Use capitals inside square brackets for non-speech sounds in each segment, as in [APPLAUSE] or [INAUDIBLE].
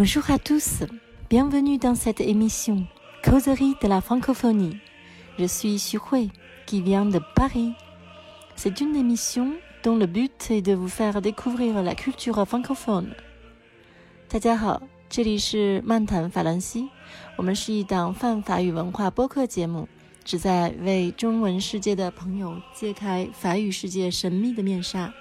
Bonjour à tous, bienvenue dans cette émission Causerie de la francophonie. Je suis Xu Hui, qui vient de Paris. C'est une émission dont le but est de vous faire découvrir la culture francophone. 大家好，这里是漫谈法兰西，我们是一档泛法语文化播客节目，旨在为中文世界的朋友揭开法语世界神秘的面纱。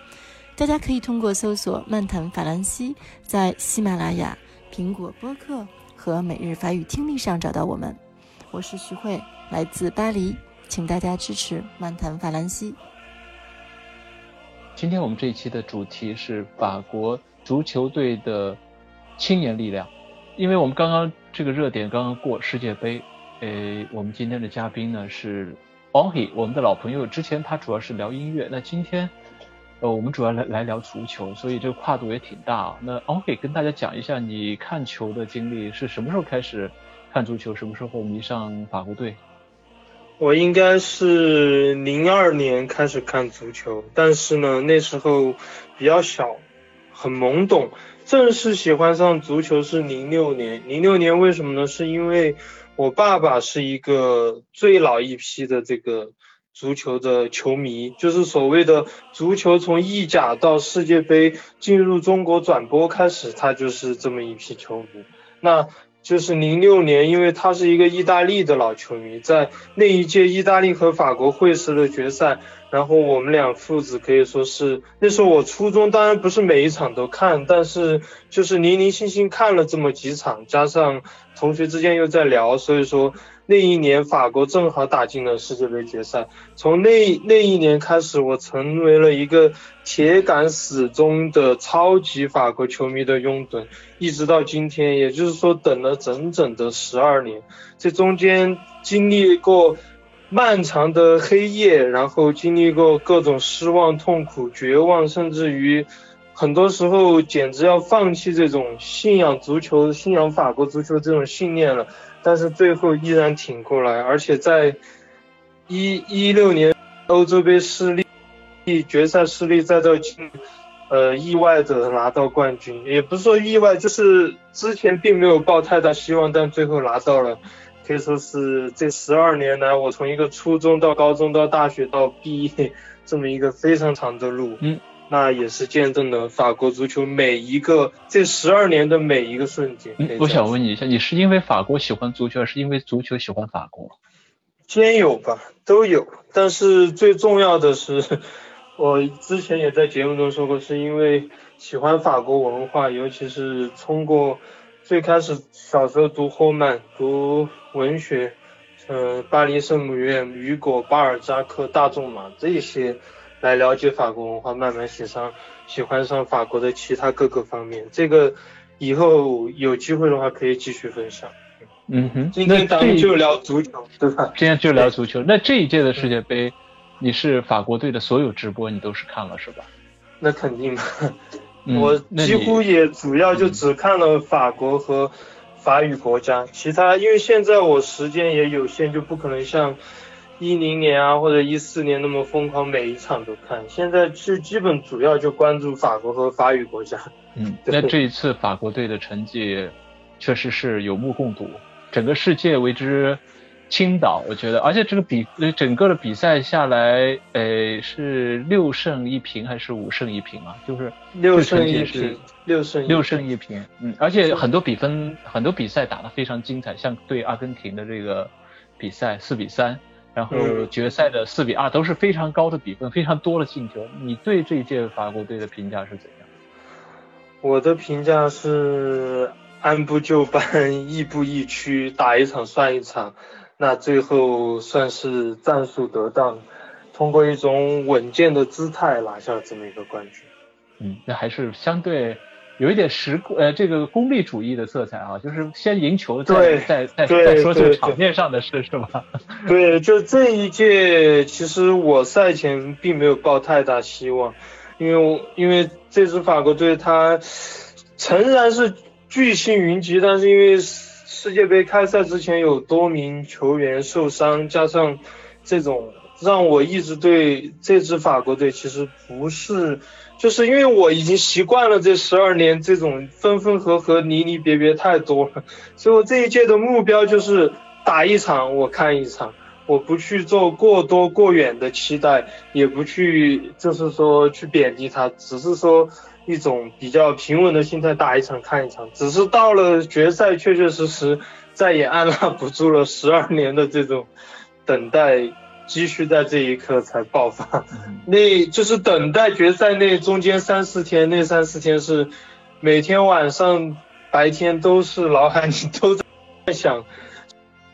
大家可以通过搜索“漫谈法兰西”在喜马拉雅、 苹果播客和每日法语听力上找到我们。我是徐慧，来自巴黎，请大家支持漫谈法兰西。今天我们这一期的主题是法国足球队的青年力量，因为我们刚刚这个热点刚刚过世界杯，呃，我们今天的嘉宾呢是 Onhi，我们的老朋友，之前他主要是聊音乐，那今天。呃，我们主要来来聊足球，所以这个跨度也挺大啊。那 OK，跟大家讲一下你看球的经历是什么时候开始看足球，什么时候迷上法国队？我应该是零二年开始看足球，但是呢，那时候比较小，很懵懂。正式喜欢上足球是零六年，零六年为什么呢？是因为我爸爸是一个最老一批的这个。足球的球迷就是所谓的足球从意甲到世界杯进入中国转播开始，他就是这么一批球迷。那就是零六年，因为他是一个意大利的老球迷，在那一届意大利和法国会师的决赛，然后我们俩父子可以说是那时候我初中，当然不是每一场都看，但是就是零零星星看了这么几场，加上同学之间又在聊，所以说。那一年，法国正好打进了世界杯决赛。从那那一年开始，我成为了一个铁杆死忠的超级法国球迷的拥趸，一直到今天，也就是说等了整整的十二年。这中间经历过漫长的黑夜，然后经历过各种失望、痛苦、绝望，甚至于很多时候简直要放弃这种信仰足球、信仰法国足球这种信念了。但是最后依然挺过来，而且在一一六年欧洲杯失利，决赛失利，再到进，呃，意外的拿到冠军，也不是说意外，就是之前并没有抱太大希望，但最后拿到了，可以说是这十二年来，我从一个初中到高中到大学到毕业这么一个非常长的路。嗯。那也是见证了法国足球每一个这十二年的每一个瞬间。我想问你一下，你是因为法国喜欢足球，还是因为足球喜欢法国？兼有吧，都有。但是最重要的是，我之前也在节目中说过，是因为喜欢法国文化，尤其是通过最开始小时候读霍曼、读文学，呃，巴黎圣母院、雨果、巴尔扎克、大仲马这些。来了解法国文化，慢慢喜上喜欢上法国的其他各个方面。这个以后有机会的话可以继续分享。嗯哼，今天咱们就聊足球，对吧？今天就聊足球。那这一届的世界杯，你是法国队的所有直播你都是看了是吧？那肯定的，我几乎也主要就只看了法国和法语国家，其他因为现在我时间也有限，就不可能像。一零年啊，或者一四年那么疯狂，每一场都看。现在是基本主要就关注法国和法语国家。[LAUGHS] 嗯，那这一次法国队的成绩确实是有目共睹，整个世界为之倾倒。我觉得，而且这个比整个的比赛下来，呃，是六胜一平还是五胜一平啊？就是六胜一平，六胜六胜一平。嗯，而且很多比分，很多比赛打得非常精彩，像对阿根廷的这个比赛四比三。然后决赛的四比二都是非常高的比分，非常多的进球。你对这一届法国队的评价是怎样？我的评价是按部就班，[LAUGHS] 亦步亦趋，打一场算一场。那最后算是战术得当，通过一种稳健的姿态拿下了这么一个冠军。嗯，那还是相对。有一点实呃这个功利主义的色彩啊，就是先赢球，再再再再说这个场面上的事是吧？[LAUGHS] 对，就这一届，其实我赛前并没有抱太大希望，因为我因为这支法国队他诚然是巨星云集，但是因为世界杯开赛之前有多名球员受伤，加上这种让我一直对这支法国队其实不是，就是因为我已经习惯了这十二年这种分分合合、离离别别太多了，所以我这一届的目标就是打一场我看一场，我不去做过多过远的期待，也不去就是说去贬低他，只是说一种比较平稳的心态打一场看一场，只是到了决赛，确确实实再也按捺不住了十二年的这种等待。积蓄在这一刻才爆发，那就是等待决赛那中间三四天，那三四天是每天晚上、白天都是脑海里都在想，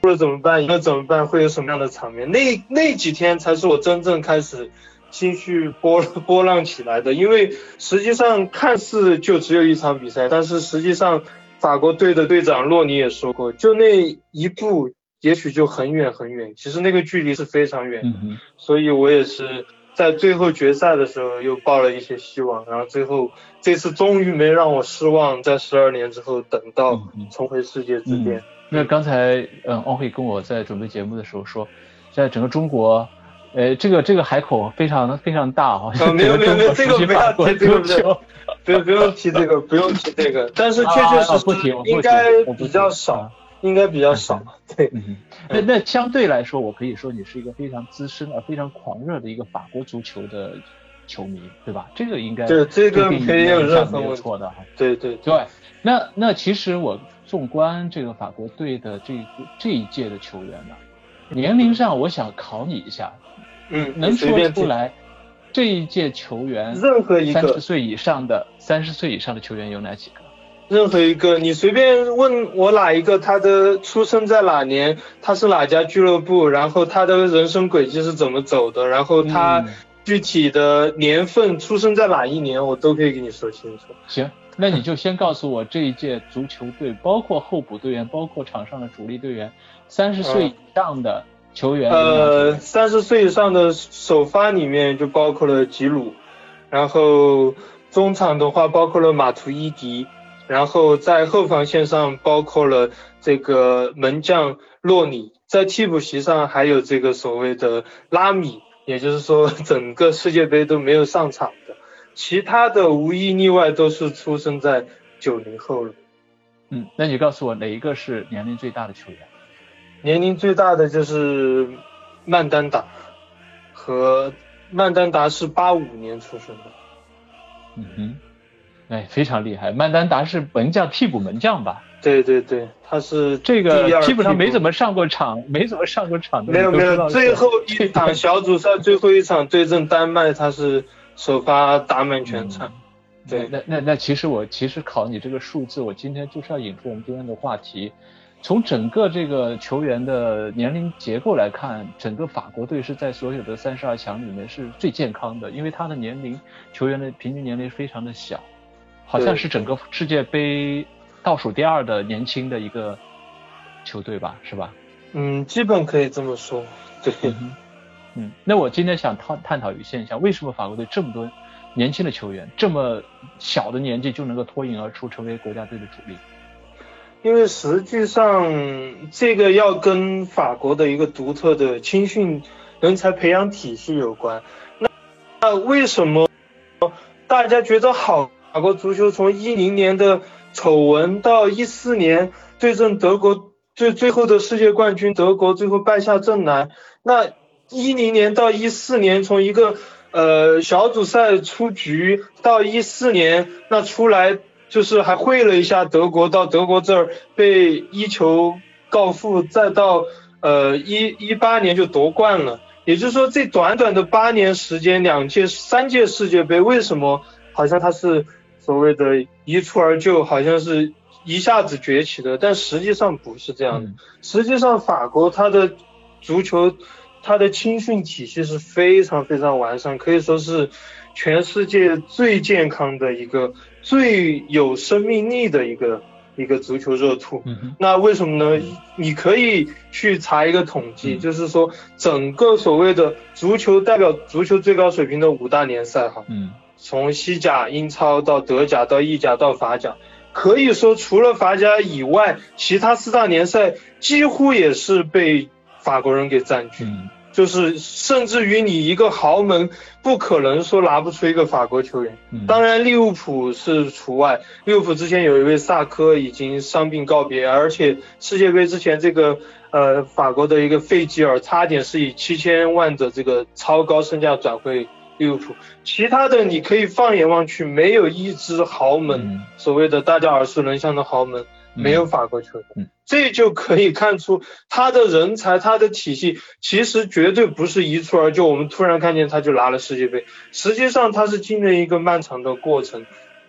输了怎么办？赢了怎么办？会有什么样的场面？那那几天才是我真正开始情绪波波浪起来的，因为实际上看似就只有一场比赛，但是实际上法国队的队长洛尼也说过，就那一步。也许就很远很远，其实那个距离是非常远，所以我也是在最后决赛的时候又抱了一些希望，然后最后这次终于没让我失望，在十二年之后等到重回世界之巅。那刚才嗯，奥会跟我在准备节目的时候说，在整个中国，呃，这个这个海口非常非常大哈。没有没有没有，这个不要提这个，不用不用提这个，不用提这个，但是确确实实应该比较少。应该比较少，[LAUGHS] 对。嗯那那相对来说，我可以说你是一个非常资深而非常狂热的一个法国足球的球迷，对吧？这个应该对这个没有任何错的哈。对对对。那那其实我纵观这个法国队的这这一届的球员呢，年龄上我想考你一下，嗯，能说出来这一届球员任何一个三十岁以上的三十岁以上的球员有哪几个？任何一个，你随便问我哪一个，他的出生在哪年，他是哪家俱乐部，然后他的人生轨迹是怎么走的，然后他具体的年份出生在哪一年，我都可以给你说清楚。行，那你就先告诉我这一届足球队，包括候补队员，包括场上的主力队员，三十岁以上的球员。呃，三十岁以上的首发里面就包括了吉鲁，然后中场的话包括了马图伊迪。然后在后防线上包括了这个门将洛里，在替补席上还有这个所谓的拉米，也就是说整个世界杯都没有上场的，其他的无一例外都是出生在九零后了。嗯，那你告诉我哪一个是年龄最大的球员？年龄最大的就是曼丹达，和曼丹达是八五年出生的。嗯哼。哎，非常厉害！曼丹达是门将，替补门将吧？对对对，他是这个基本上没怎么上过场，[LAUGHS] 没怎么上过场的。没有没有，最后一场小组赛最后一场对阵丹麦，他是首发打满全场。对，那那那其实我其实考你这个数字，我今天就是要引出我们今天的话题。从整个这个球员的年龄结构来看，整个法国队是在所有的三十二强里面是最健康的，因为他的年龄球员的平均年龄非常的小。好像是整个世界杯倒数第二的年轻的一个球队吧，是吧？嗯，基本可以这么说。对，嗯，那我今天想探探讨一个现象：为什么法国队这么多年轻的球员，这么小的年纪就能够脱颖而出，成为国家队的主力？因为实际上这个要跟法国的一个独特的青训人才培养体系有关。那那为什么大家觉得好？法国足球从一零年的丑闻到一四年对阵德国最最后的世界冠军德国最后败下阵来，那一零年到一四年从一个呃小组赛出局到一四年那出来就是还会了一下德国到德国这儿被一球告负，再到呃一一八年就夺冠了，也就是说这短短的八年时间两届三届世界杯为什么好像他是。所谓的一蹴而就，好像是一下子崛起的，但实际上不是这样的。实际上，法国它的足球，它的青训体系是非常非常完善，可以说是全世界最健康的一个、最有生命力的一个一个足球热土。那为什么呢？你可以去查一个统计，就是说整个所谓的足球代表足球最高水平的五大联赛，哈。从西甲、英超到德甲到意甲到法甲，可以说除了法甲以外，其他四大联赛几乎也是被法国人给占据。就是甚至于你一个豪门不可能说拿不出一个法国球员。当然利物浦是除外，利物浦之前有一位萨科已经伤病告别，而且世界杯之前这个呃法国的一个费吉尔差点是以七千万的这个超高身价转会利物浦。其他的你可以放眼望去，没有一支豪门，所谓的大家耳熟能详的豪门。没有法国球员，这就可以看出他的人才，他的体系其实绝对不是一蹴而就。我们突然看见他就拿了世界杯，实际上他是经历一个漫长的过程。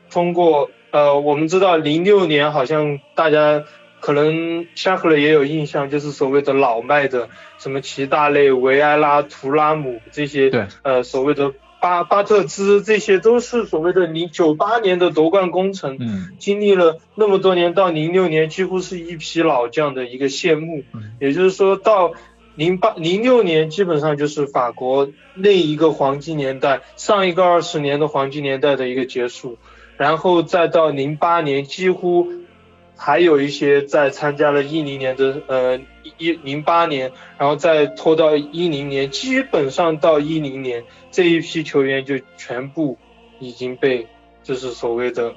通过呃，我们知道零六年好像大家可能夏克勒也有印象，就是所谓的老迈的什么齐大内、维埃拉、图拉姆这些，对，呃，所谓的。巴巴特兹，这些都是所谓的零九八年的夺冠功臣，嗯，经历了那么多年，到零六年几乎是一批老将的一个谢幕，也就是说到零八零六年基本上就是法国那一个黄金年代，上一个二十年的黄金年代的一个结束，然后再到零八年几乎。还有一些在参加了一零年的呃一零八年，然后再拖到一零年，基本上到一零年这一批球员就全部已经被就是所谓的，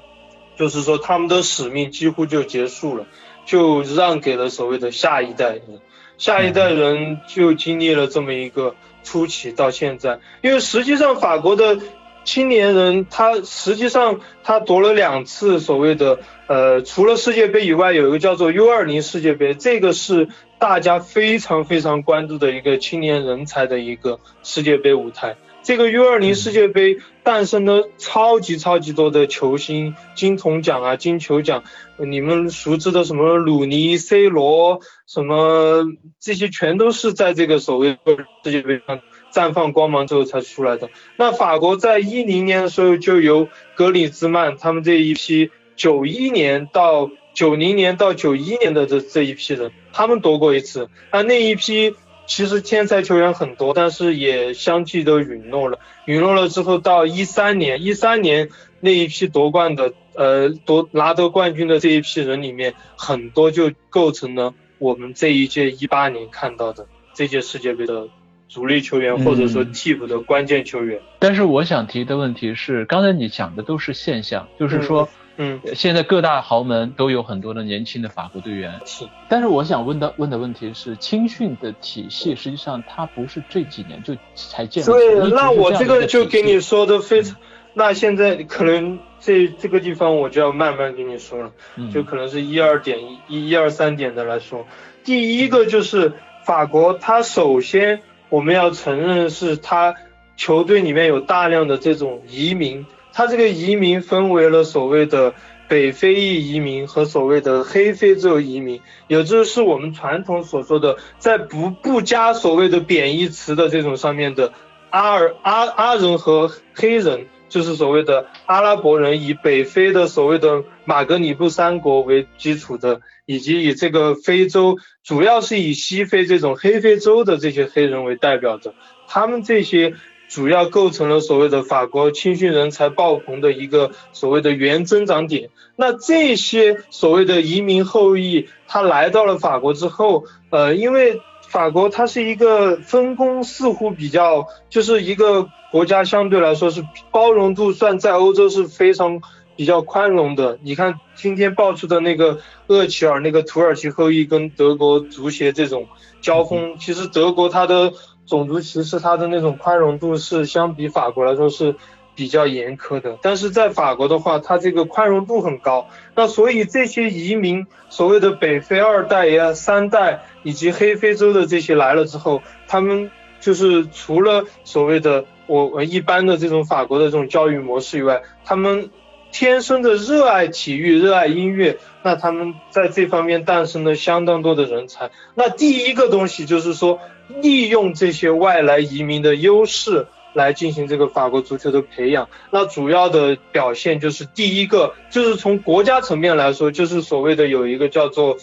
就是说他们的使命几乎就结束了，就让给了所谓的下一代人，下一代人就经历了这么一个初期到现在，因为实际上法国的。青年人他实际上他夺了两次所谓的呃除了世界杯以外有一个叫做 U 二零世界杯，这个是大家非常非常关注的一个青年人才的一个世界杯舞台。这个 U 二零世界杯诞生了超级超级多的球星，金童奖啊金球奖，你们熟知的什么鲁尼、C 罗什么这些全都是在这个所谓世界杯上。绽放光芒之后才出来的。那法国在一零年的时候就由格里兹曼他们这一批九一年到九零年到九一年的这这一批人，他们夺过一次。那那一批其实天才球员很多，但是也相继都陨落了。陨落了之后，到一三年，一三年那一批夺冠的，呃，夺拿得冠军的这一批人里面，很多就构成了我们这一届一八年看到的这届世界杯的。主力球员或者说替补的关键球员，但是我想提的问题是，刚才你讲的都是现象，就是说，嗯，现在各大豪门都有很多的年轻的法国队员。是但是我想问的问的问题是，青训的体系实际上它不是这几年就才建立。对，那我这个就给你说的非常，那现在可能这这个地方我就要慢慢跟你说了，就可能是一二点一一二三点的来说，第一个就是法国，它首先。我们要承认是他球队里面有大量的这种移民，他这个移民分为了所谓的北非裔移民和所谓的黑非洲移民，也就是我们传统所说的在不不加所谓的贬义词的这种上面的阿尔阿阿人和黑人，就是所谓的阿拉伯人，以北非的所谓的马格里布三国为基础的。以及以这个非洲，主要是以西非这种黑非洲的这些黑人为代表的，他们这些主要构成了所谓的法国青训人才爆棚的一个所谓的原增长点。那这些所谓的移民后裔，他来到了法国之后，呃，因为法国它是一个分工似乎比较，就是一个国家相对来说是包容度算在欧洲是非常。比较宽容的，你看今天爆出的那个厄齐尔那个土耳其后裔跟德国足协这种交锋，其实德国它的种族歧视，它的那种宽容度是相比法国来说是比较严苛的。但是在法国的话，它这个宽容度很高。那所以这些移民，所谓的北非二代呀、三代以及黑非洲的这些来了之后，他们就是除了所谓的我一般的这种法国的这种教育模式以外，他们。天生的热爱体育、热爱音乐，那他们在这方面诞生了相当多的人才。那第一个东西就是说，利用这些外来移民的优势来进行这个法国足球的培养。那主要的表现就是第一个，就是从国家层面来说，就是所谓的有一个叫做，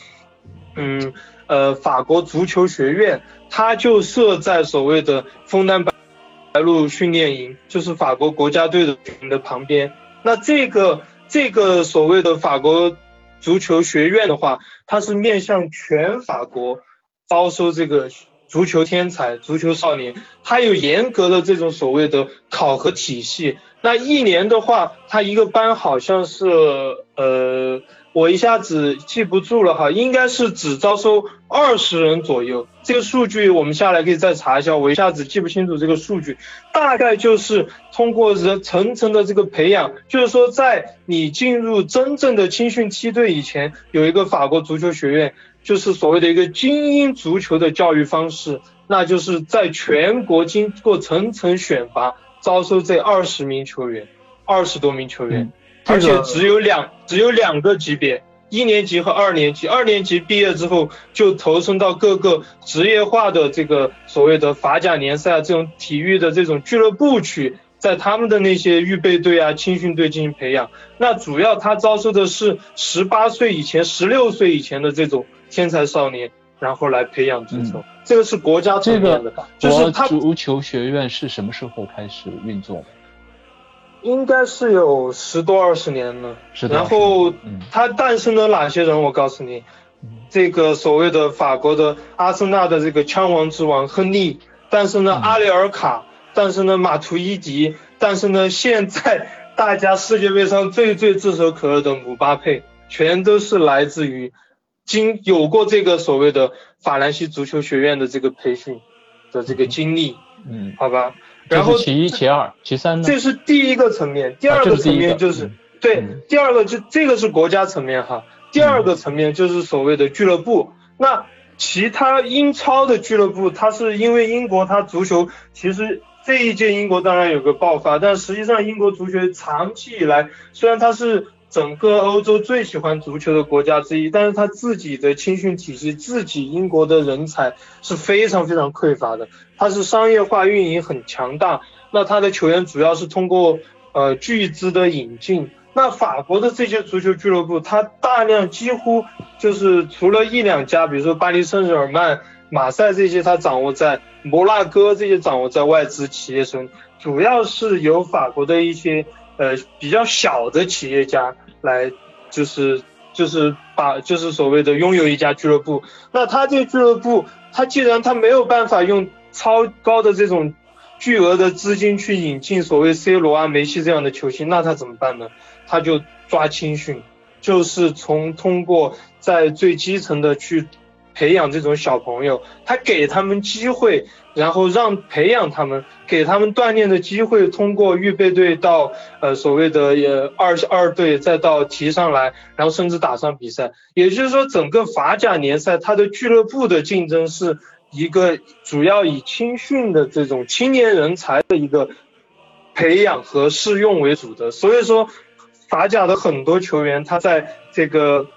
嗯呃法国足球学院，它就设在所谓的枫丹白露训练营，就是法国国家队的的旁边。那这个这个所谓的法国足球学院的话，它是面向全法国招收这个足球天才、足球少年，它有严格的这种所谓的考核体系。那一年的话，它一个班好像是呃，我一下子记不住了哈，应该是只招收二十人左右。这个数据我们下来可以再查一下，我一下子记不清楚这个数据。大概就是通过层层的这个培养，就是说在你进入真正的青训梯队以前，有一个法国足球学院。就是所谓的一个精英足球的教育方式，那就是在全国经过层层选拔，招收这二十名球员，二十多名球员，而且只有两只有两个级别，一年级和二年级，二年级毕业之后就投身到各个职业化的这个所谓的法甲联赛啊这种体育的这种俱乐部去，在他们的那些预备队啊、青训队进行培养。那主要他招收的是十八岁以前、十六岁以前的这种。天才少年，然后来培养足球，这个是国家层面的。就是他足球学院是什么时候开始运作？应该是有十多二十年了。然后他诞生了哪些人？我告诉你，这个所谓的法国的阿森纳的这个枪王之王亨利，诞生了阿里尔卡，诞生了马图伊迪，诞生了现在大家世界杯上最最炙手可热的姆巴佩，全都是来自于。经有过这个所谓的法兰西足球学院的这个培训的这个经历，嗯，好吧，然后其一、其二、其三呢？这是第一个层面，第二个层面就是对，第二个就这个是国家层面哈，第二个层面就是所谓的俱乐部。那其他英超的俱乐部，它是因为英国它足球其实这一届英国当然有个爆发，但实际上英国足球长期以来虽然它是。整个欧洲最喜欢足球的国家之一，但是他自己的青训体系，自己英国的人才是非常非常匮乏的。他是商业化运营很强大，那他的球员主要是通过呃巨资的引进。那法国的这些足球俱乐部，他大量几乎就是除了一两家，比如说巴黎圣日耳曼、马赛这些，他掌握在摩纳哥这些掌握在外资企业中，主要是由法国的一些。呃，比较小的企业家来，就是就是把就是所谓的拥有一家俱乐部，那他这个俱乐部，他既然他没有办法用超高的这种巨额的资金去引进所谓 C 罗啊、梅西这样的球星，那他怎么办呢？他就抓青训，就是从通过在最基层的去。培养这种小朋友，他给他们机会，然后让培养他们，给他们锻炼的机会，通过预备队到呃所谓的呃二二队，再到提上来，然后甚至打上比赛。也就是说，整个法甲联赛，它的俱乐部的竞争是一个主要以青训的这种青年人才的一个培养和试用为主的。所以说，法甲的很多球员，他在这个。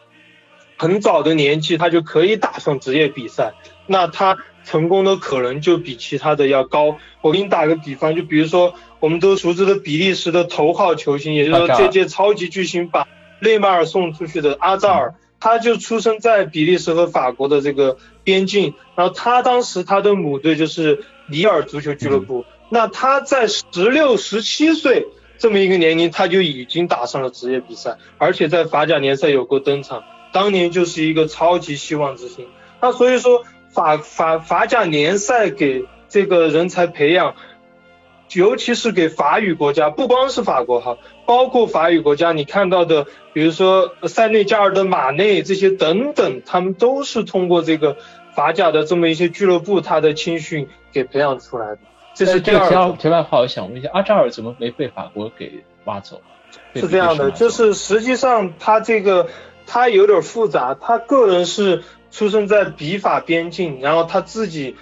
很早的年纪，他就可以打上职业比赛，那他成功的可能就比其他的要高。我给你打个比方，就比如说我们都熟知的比利时的头号球星，也就是说这届超级巨星把内马尔送出去的阿扎尔，他就出生在比利时和法国的这个边境，然后他当时他的母队就是里尔足球俱乐部，那他在十六、十七岁这么一个年龄，他就已经打上了职业比赛，而且在法甲联赛有过登场。当年就是一个超级希望之星，那所以说法法法甲联赛给这个人才培养，尤其是给法语国家，不光是法国哈，包括法语国家，你看到的，比如说塞内加尔的马内这些等等，他们都是通过这个法甲的这么一些俱乐部，他的青训给培养出来的。这是第二。题题外话，我想问一下，阿扎尔怎么没被法国给挖走？是这样的，就是实际上他这个。他有点复杂，他个人是出生在比法边境，然后他自己，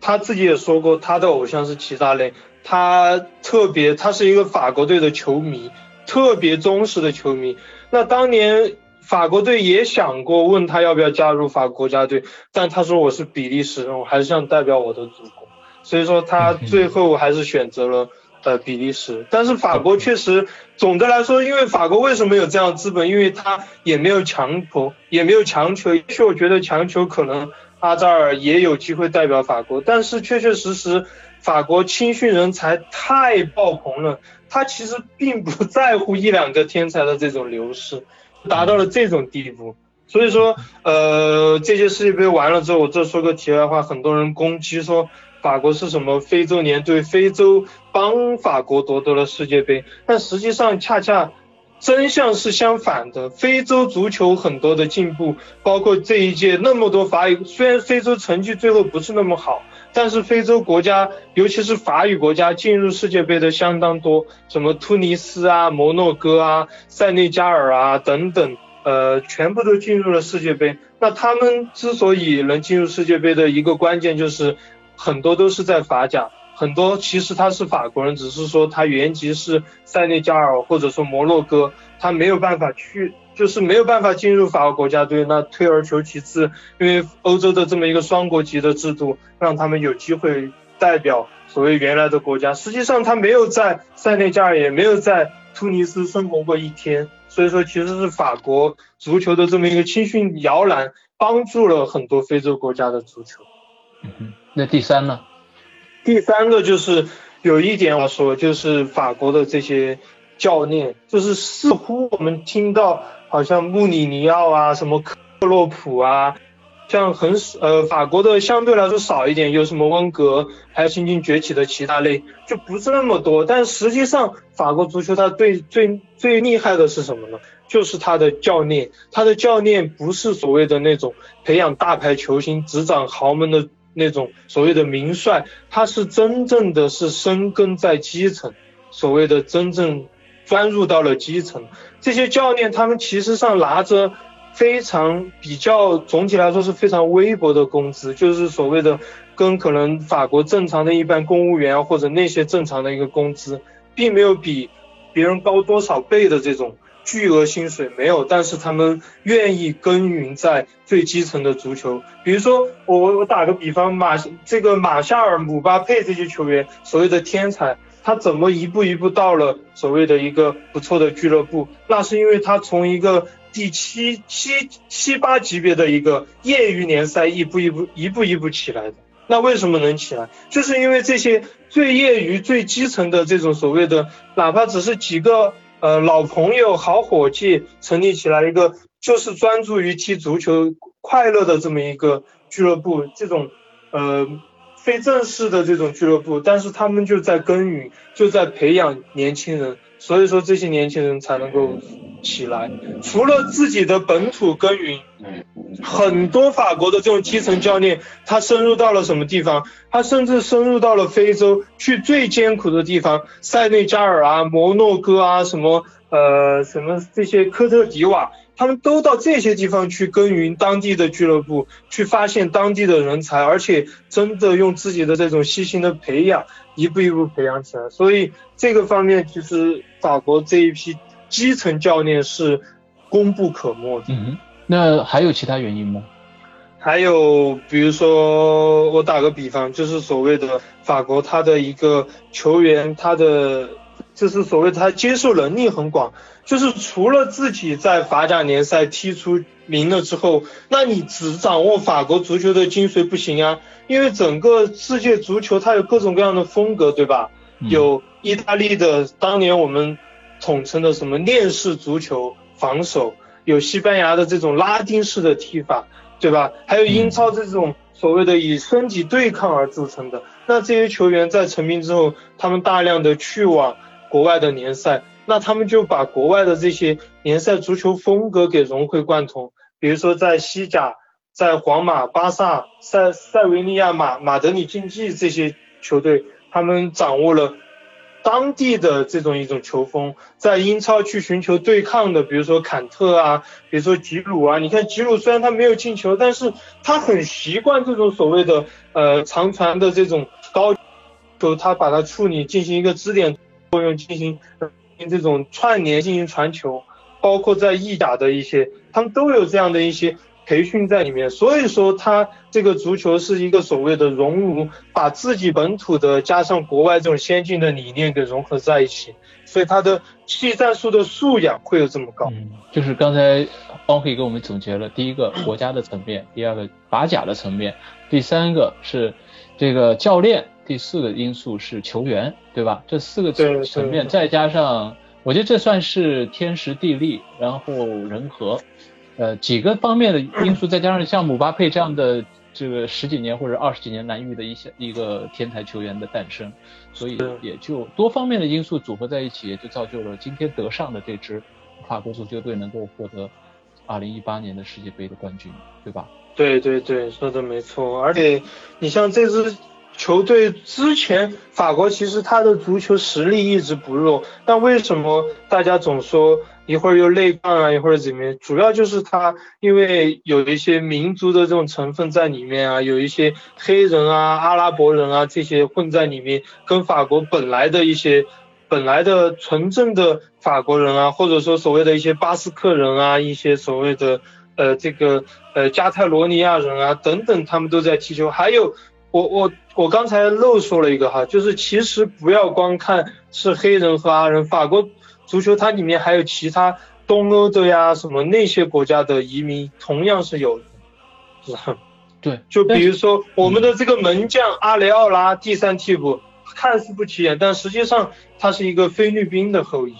他自己也说过，他的偶像是齐达内，他特别，他是一个法国队的球迷，特别忠实的球迷。那当年法国队也想过问他要不要加入法国家队，但他说我是比利时人，我还是想代表我的祖国，所以说他最后还是选择了。呃，比利时，但是法国确实，总的来说，因为法国为什么有这样的资本？因为他也没有强迫，也没有强求。也许我觉得强求可能阿扎尔也有机会代表法国，但是确确实实，法国青训人才太爆棚了，他其实并不在乎一两个天才的这种流失，达到了这种地步。所以说，呃，这届世界杯完了之后，我这说个题外话，很多人攻击说法国是什么非洲年，对，非洲帮法国夺得了世界杯，但实际上恰恰真相是相反的。非洲足球很多的进步，包括这一届那么多法语，虽然非洲成绩最后不是那么好，但是非洲国家，尤其是法语国家进入世界杯的相当多，什么突尼斯啊、摩洛哥啊、塞内加尔啊等等。呃，全部都进入了世界杯。那他们之所以能进入世界杯的一个关键，就是很多都是在法甲，很多其实他是法国人，只是说他原籍是塞内加尔或者说摩洛哥，他没有办法去，就是没有办法进入法国国家队。那退而求其次，因为欧洲的这么一个双国籍的制度，让他们有机会代表所谓原来的国家。实际上他没有在塞内加尔，也没有在突尼斯生活过一天。所以说，其实是法国足球的这么一个青训摇篮，帮助了很多非洲国家的足球。嗯那第三呢？第三个就是有一点要说，就是法国的这些教练，就是似乎我们听到好像穆里尼奥啊，什么克洛普啊。像很呃法国的相对来说少一点，有什么温格，还有新晋崛起的齐达内，就不是那么多。但实际上法国足球它最最最厉害的是什么呢？就是他的教练，他的教练不是所谓的那种培养大牌球星、执掌豪门的那种所谓的名帅，他是真正的是深耕在基层，所谓的真正钻入到了基层。这些教练他们其实上拿着。非常比较总体来说是非常微薄的工资，就是所谓的跟可能法国正常的一般公务员啊或者那些正常的一个工资，并没有比别人高多少倍的这种巨额薪水没有，但是他们愿意耕耘在最基层的足球。比如说我我打个比方，马这个马夏尔、姆巴佩这些球员，所谓的天才，他怎么一步一步到了所谓的一个不错的俱乐部？那是因为他从一个。第七七七八级别的一个业余联赛，一步一步一步一步起来的。那为什么能起来？就是因为这些最业余、最基层的这种所谓的，哪怕只是几个呃老朋友、好伙计，成立起来一个就是专注于踢足球、快乐的这么一个俱乐部，这种呃非正式的这种俱乐部，但是他们就在耕耘，就在培养年轻人。所以说这些年轻人才能够起来，除了自己的本土耕耘，很多法国的这种基层教练，他深入到了什么地方？他甚至深入到了非洲，去最艰苦的地方，塞内加尔啊、摩洛哥啊、什么呃什么这些科特迪瓦。他们都到这些地方去耕耘当地的俱乐部，去发现当地的人才，而且真的用自己的这种细心的培养，一步一步培养起来。所以这个方面，其实法国这一批基层教练是功不可没的。嗯，那还有其他原因吗？还有，比如说我打个比方，就是所谓的法国他的一个球员，他的就是所谓他接受能力很广。就是除了自己在法甲联赛踢出名了之后，那你只掌握法国足球的精髓不行啊，因为整个世界足球它有各种各样的风格，对吧？有意大利的当年我们统称的什么链式足球防守，有西班牙的这种拉丁式的踢法，对吧？还有英超这种所谓的以身体对抗而著称的。那这些球员在成名之后，他们大量的去往国外的联赛。那他们就把国外的这些联赛足球风格给融会贯通，比如说在西甲，在皇马、巴萨、塞塞维利亚、马马德里竞技这些球队，他们掌握了当地的这种一种球风，在英超去寻求对抗的，比如说坎特啊，比如说吉鲁啊，你看吉鲁虽然他没有进球，但是他很习惯这种所谓的呃长传的这种高球，他把它处理进行一个支点作用进行。这种串联进行传球，包括在意甲的一些，他们都有这样的一些培训在里面。所以说，他这个足球是一个所谓的熔炉，把自己本土的加上国外这种先进的理念给融合在一起，所以他的技战术的素养会有这么高。就是刚才方可以给我们总结了，第一个国家的层面，第二个法甲的层面，第三个是这个教练。第四个因素是球员，对吧？这四个层层面，再加上，我觉得这算是天时地利，然后人和，呃几个方面的因素，再加上像姆巴佩这样的这个十几年或者二十几年难遇的一些一个天才球员的诞生，所以也就多方面的因素组合在一起，也就造就了今天德尚的这支法国足球队能够获得二零一八年的世界杯的冠军，对吧？对对对，说的没错。而且你像这支球队之前，法国其实他的足球实力一直不弱，但为什么大家总说一会儿又内杠啊，一会儿怎么样？主要就是他因为有一些民族的这种成分在里面啊，有一些黑人啊、阿拉伯人啊这些混在里面，跟法国本来的一些本来的纯正的法国人啊，或者说所谓的一些巴斯克人啊，一些所谓的。呃，这个呃加泰罗尼亚人啊等等，他们都在踢球。还有，我我我刚才漏说了一个哈，就是其实不要光看是黑人和阿人，法国足球它里面还有其他东欧的呀，什么那些国家的移民同样是有的，是吧？对，[LAUGHS] 就比如说我们的这个门将阿雷奥拉第三替补，看似不起眼，但实际上他是一个菲律宾的后裔，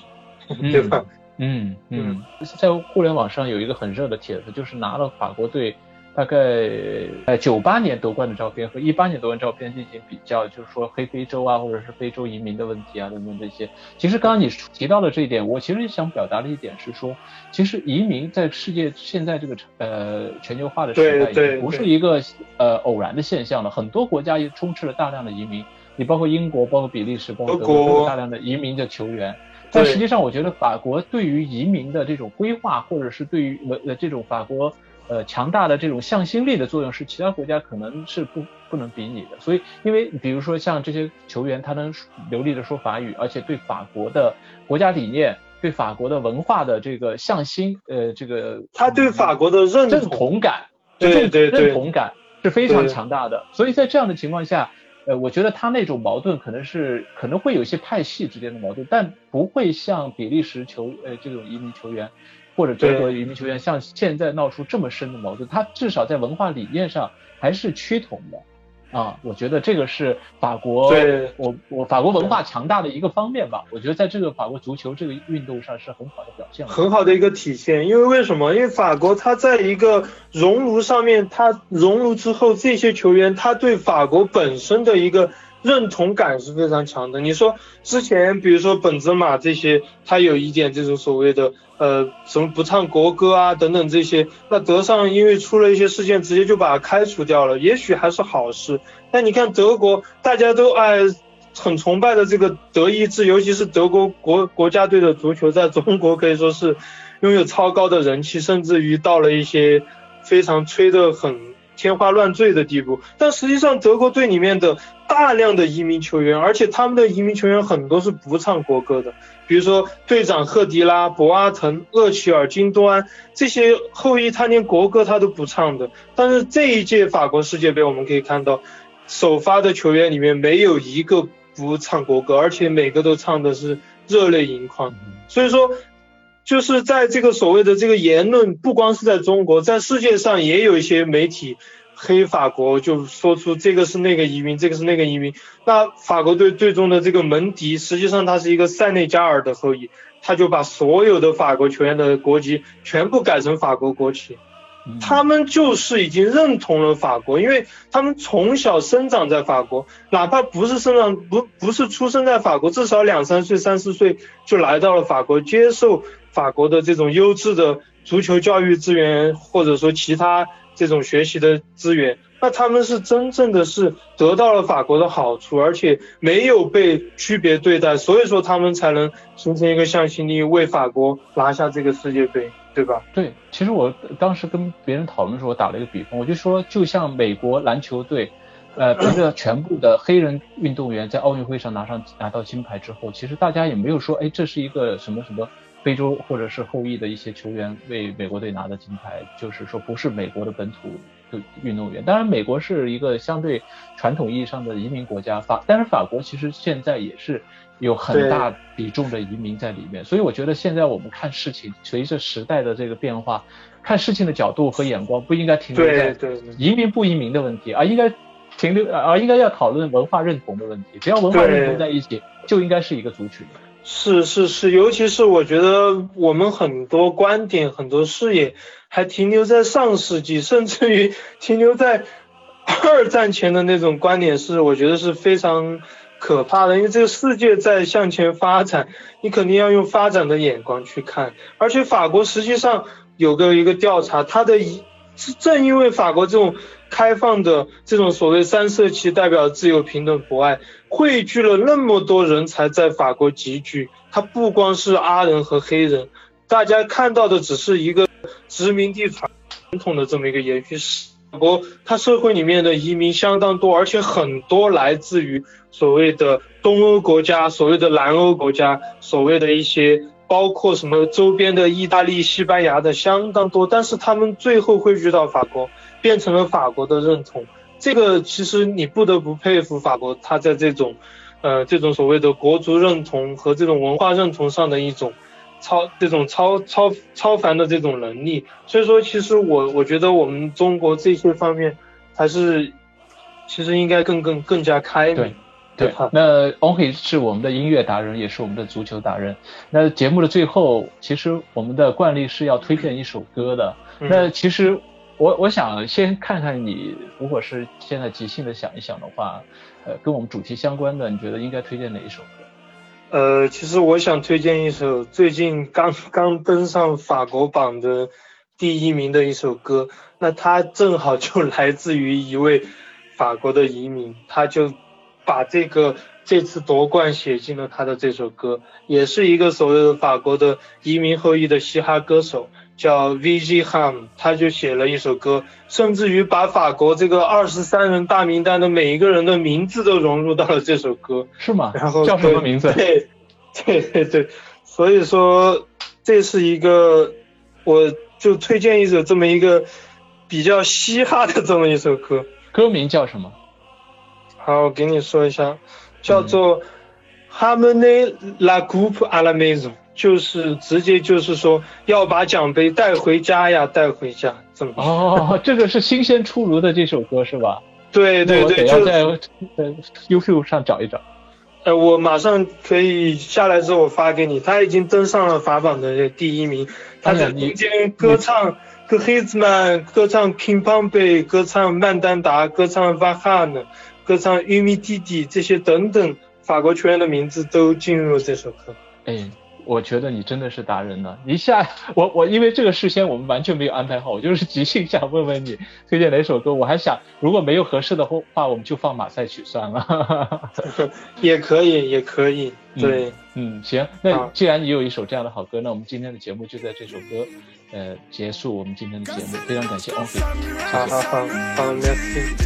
对吧？嗯嗯，在互联网上有一个很热的帖子，就是拿了法国队大概呃九八年夺冠的照片和一八年夺冠照片进行比较，就是说黑非洲啊或者是非洲移民的问题啊等等这些。其实刚刚你提到的这一点，我其实想表达的一点是说，其实移民在世界现在这个呃全球化的时代，已不是一个呃偶然的现象了。很多国家也充斥了大量的移民，你包括英国、包括比利时、包括德国，大量的移民的球员。但实际上，我觉得法国对于移民的这种规划，或者是对于呃这种法国呃强大的这种向心力的作用，是其他国家可能是不不能比拟的。所以，因为比如说像这些球员，他能流利的说法语，而且对法国的国家理念、对法国的文化的这个向心，呃，这个他对法国的认认同感，对对认同感是非常强大的。所以在这样的情况下。呃，我觉得他那种矛盾可能是可能会有一些派系之间的矛盾，但不会像比利时球呃这种移民球员或者德国移民球员像现在闹出这么深的矛盾，他至少在文化理念上还是趋同的。啊，我觉得这个是法国，对我我法国文化强大的一个方面吧。我觉得在这个法国足球这个运动上是很好的表现，很好的一个体现。因为为什么？因为法国它在一个熔炉上面，它熔炉之后，这些球员他对法国本身的一个。认同感是非常强的。你说之前，比如说本泽马这些，他有一点这种所谓的呃什么不唱国歌啊等等这些，那德尚因为出了一些事件，直接就把他开除掉了，也许还是好事。但你看德国，大家都爱很崇拜的这个德意志，尤其是德国国国家队的足球，在中国可以说是拥有超高的人气，甚至于到了一些非常吹得很。天花乱坠的地步，但实际上德国队里面的大量的移民球员，而且他们的移民球员很多是不唱国歌的，比如说队长赫迪拉、博阿滕、厄齐尔、金多安这些后裔，他连国歌他都不唱的。但是这一届法国世界杯，我们可以看到，首发的球员里面没有一个不唱国歌，而且每个都唱的是热泪盈眶。所以说。就是在这个所谓的这个言论，不光是在中国，在世界上也有一些媒体黑法国，就说出这个是那个移民，这个是那个移民。那法国队最终的这个门迪，实际上他是一个塞内加尔的后裔，他就把所有的法国球员的国籍全部改成法国国旗。他们就是已经认同了法国，因为他们从小生长在法国，哪怕不是生长不不是出生在法国，至少两三岁、三四岁就来到了法国，接受法国的这种优质的足球教育资源，或者说其他这种学习的资源，那他们是真正的是得到了法国的好处，而且没有被区别对待，所以说他们才能形成一个向心力，为法国拿下这个世界杯。对吧？对，其实我当时跟别人讨论的时候，我打了一个比方，我就说，就像美国篮球队，呃，凭着全部的黑人运动员在奥运会上拿上拿到金牌之后，其实大家也没有说，哎，这是一个什么什么非洲或者是后裔的一些球员为美国队拿的金牌，就是说不是美国的本土的运动员。当然，美国是一个相对传统意义上的移民国家，法，但是法国其实现在也是。有很大比重的移民在里面，所以我觉得现在我们看事情，随着时代的这个变化，看事情的角度和眼光不应该停留在移民不移民的问题，而应该停留，而应该要讨论文化认同的问题。只要文化认同在一起，就应该是一个族群。是是是，尤其是我觉得我们很多观点、很多视野还停留在上世纪，甚至于停留在二战前的那种观点，是我觉得是非常可怕的。因为这个世界在向前发展，你肯定要用发展的眼光去看。而且法国实际上有个一个调查，它的正因为法国这种。开放的这种所谓三色旗代表自由、平等、博爱，汇聚了那么多人才在法国集聚。它不光是阿人和黑人，大家看到的只是一个殖民地传统的这么一个延续。法国它社会里面的移民相当多，而且很多来自于所谓的东欧国家、所谓的南欧国家、所谓的一些包括什么周边的意大利、西班牙的相当多，但是他们最后汇聚到法国。变成了法国的认同，这个其实你不得不佩服法国，他在这种，呃，这种所谓的国族认同和这种文化认同上的一种超这种超超超凡的这种能力。所以说，其实我我觉得我们中国这些方面还是其实应该更更更加开明。对，那 Onky 是我们的音乐达人，也是我们的足球达人。那节目的最后，其实我们的惯例是要推荐一首歌的。那其实。我我想先看看你，如果是现在即兴的想一想的话，呃，跟我们主题相关的，你觉得应该推荐哪一首歌？呃，其实我想推荐一首最近刚 [LAUGHS] 刚登上法国榜的第一名的一首歌，那它正好就来自于一位法国的移民，他就把这个这次夺冠写进了他的这首歌，也是一个所谓的法国的移民后裔的嘻哈歌手。叫 V.G. Ham，他就写了一首歌，甚至于把法国这个二十三人大名单的每一个人的名字都融入到了这首歌，[LAUGHS] 是吗？然后叫什么名字？对，对对对，所以说这是一个，我就推荐一首这么一个比较嘻哈的这么一首歌，歌名叫什么？好，我给你说一下，叫做 Harmony la Coupe à la maison。就是直接就是说要把奖杯带回家呀，带回家，怎么哦，这个是新鲜出炉的这首歌是吧？对对对，就在 YouTube 上找一找。呃，我马上可以下来之后我发给你，他已经登上了法榜的第一名。他在民间歌唱歌黑子曼，歌唱 King Pompey，歌唱曼丹达，歌唱 Vahan，歌唱 Umi Didi 这些等等法国球员的名字都进入了这首歌。哎。我觉得你真的是达人呢！一下，[LAUGHS] 我我因为这个事先我们完全没有安排好，我就是即兴想问问你 [LAUGHS] 推荐哪首歌。我还想如果没有合适的话，我们就放马赛曲算了。[LAUGHS] 也可以，也可以。对，嗯，行。那既然你有一首这样的好歌，那我们今天的节目就在这首歌，呃，结束我们今天的节目。非常感谢 Only，好好好，好，Merci。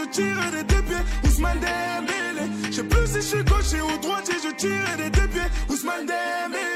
je tire des deux pieds. Ousmane Dembélé. Je sais plus si je suis gaucher ou droitier, je tire des deux pieds. Ousmane Dembélé.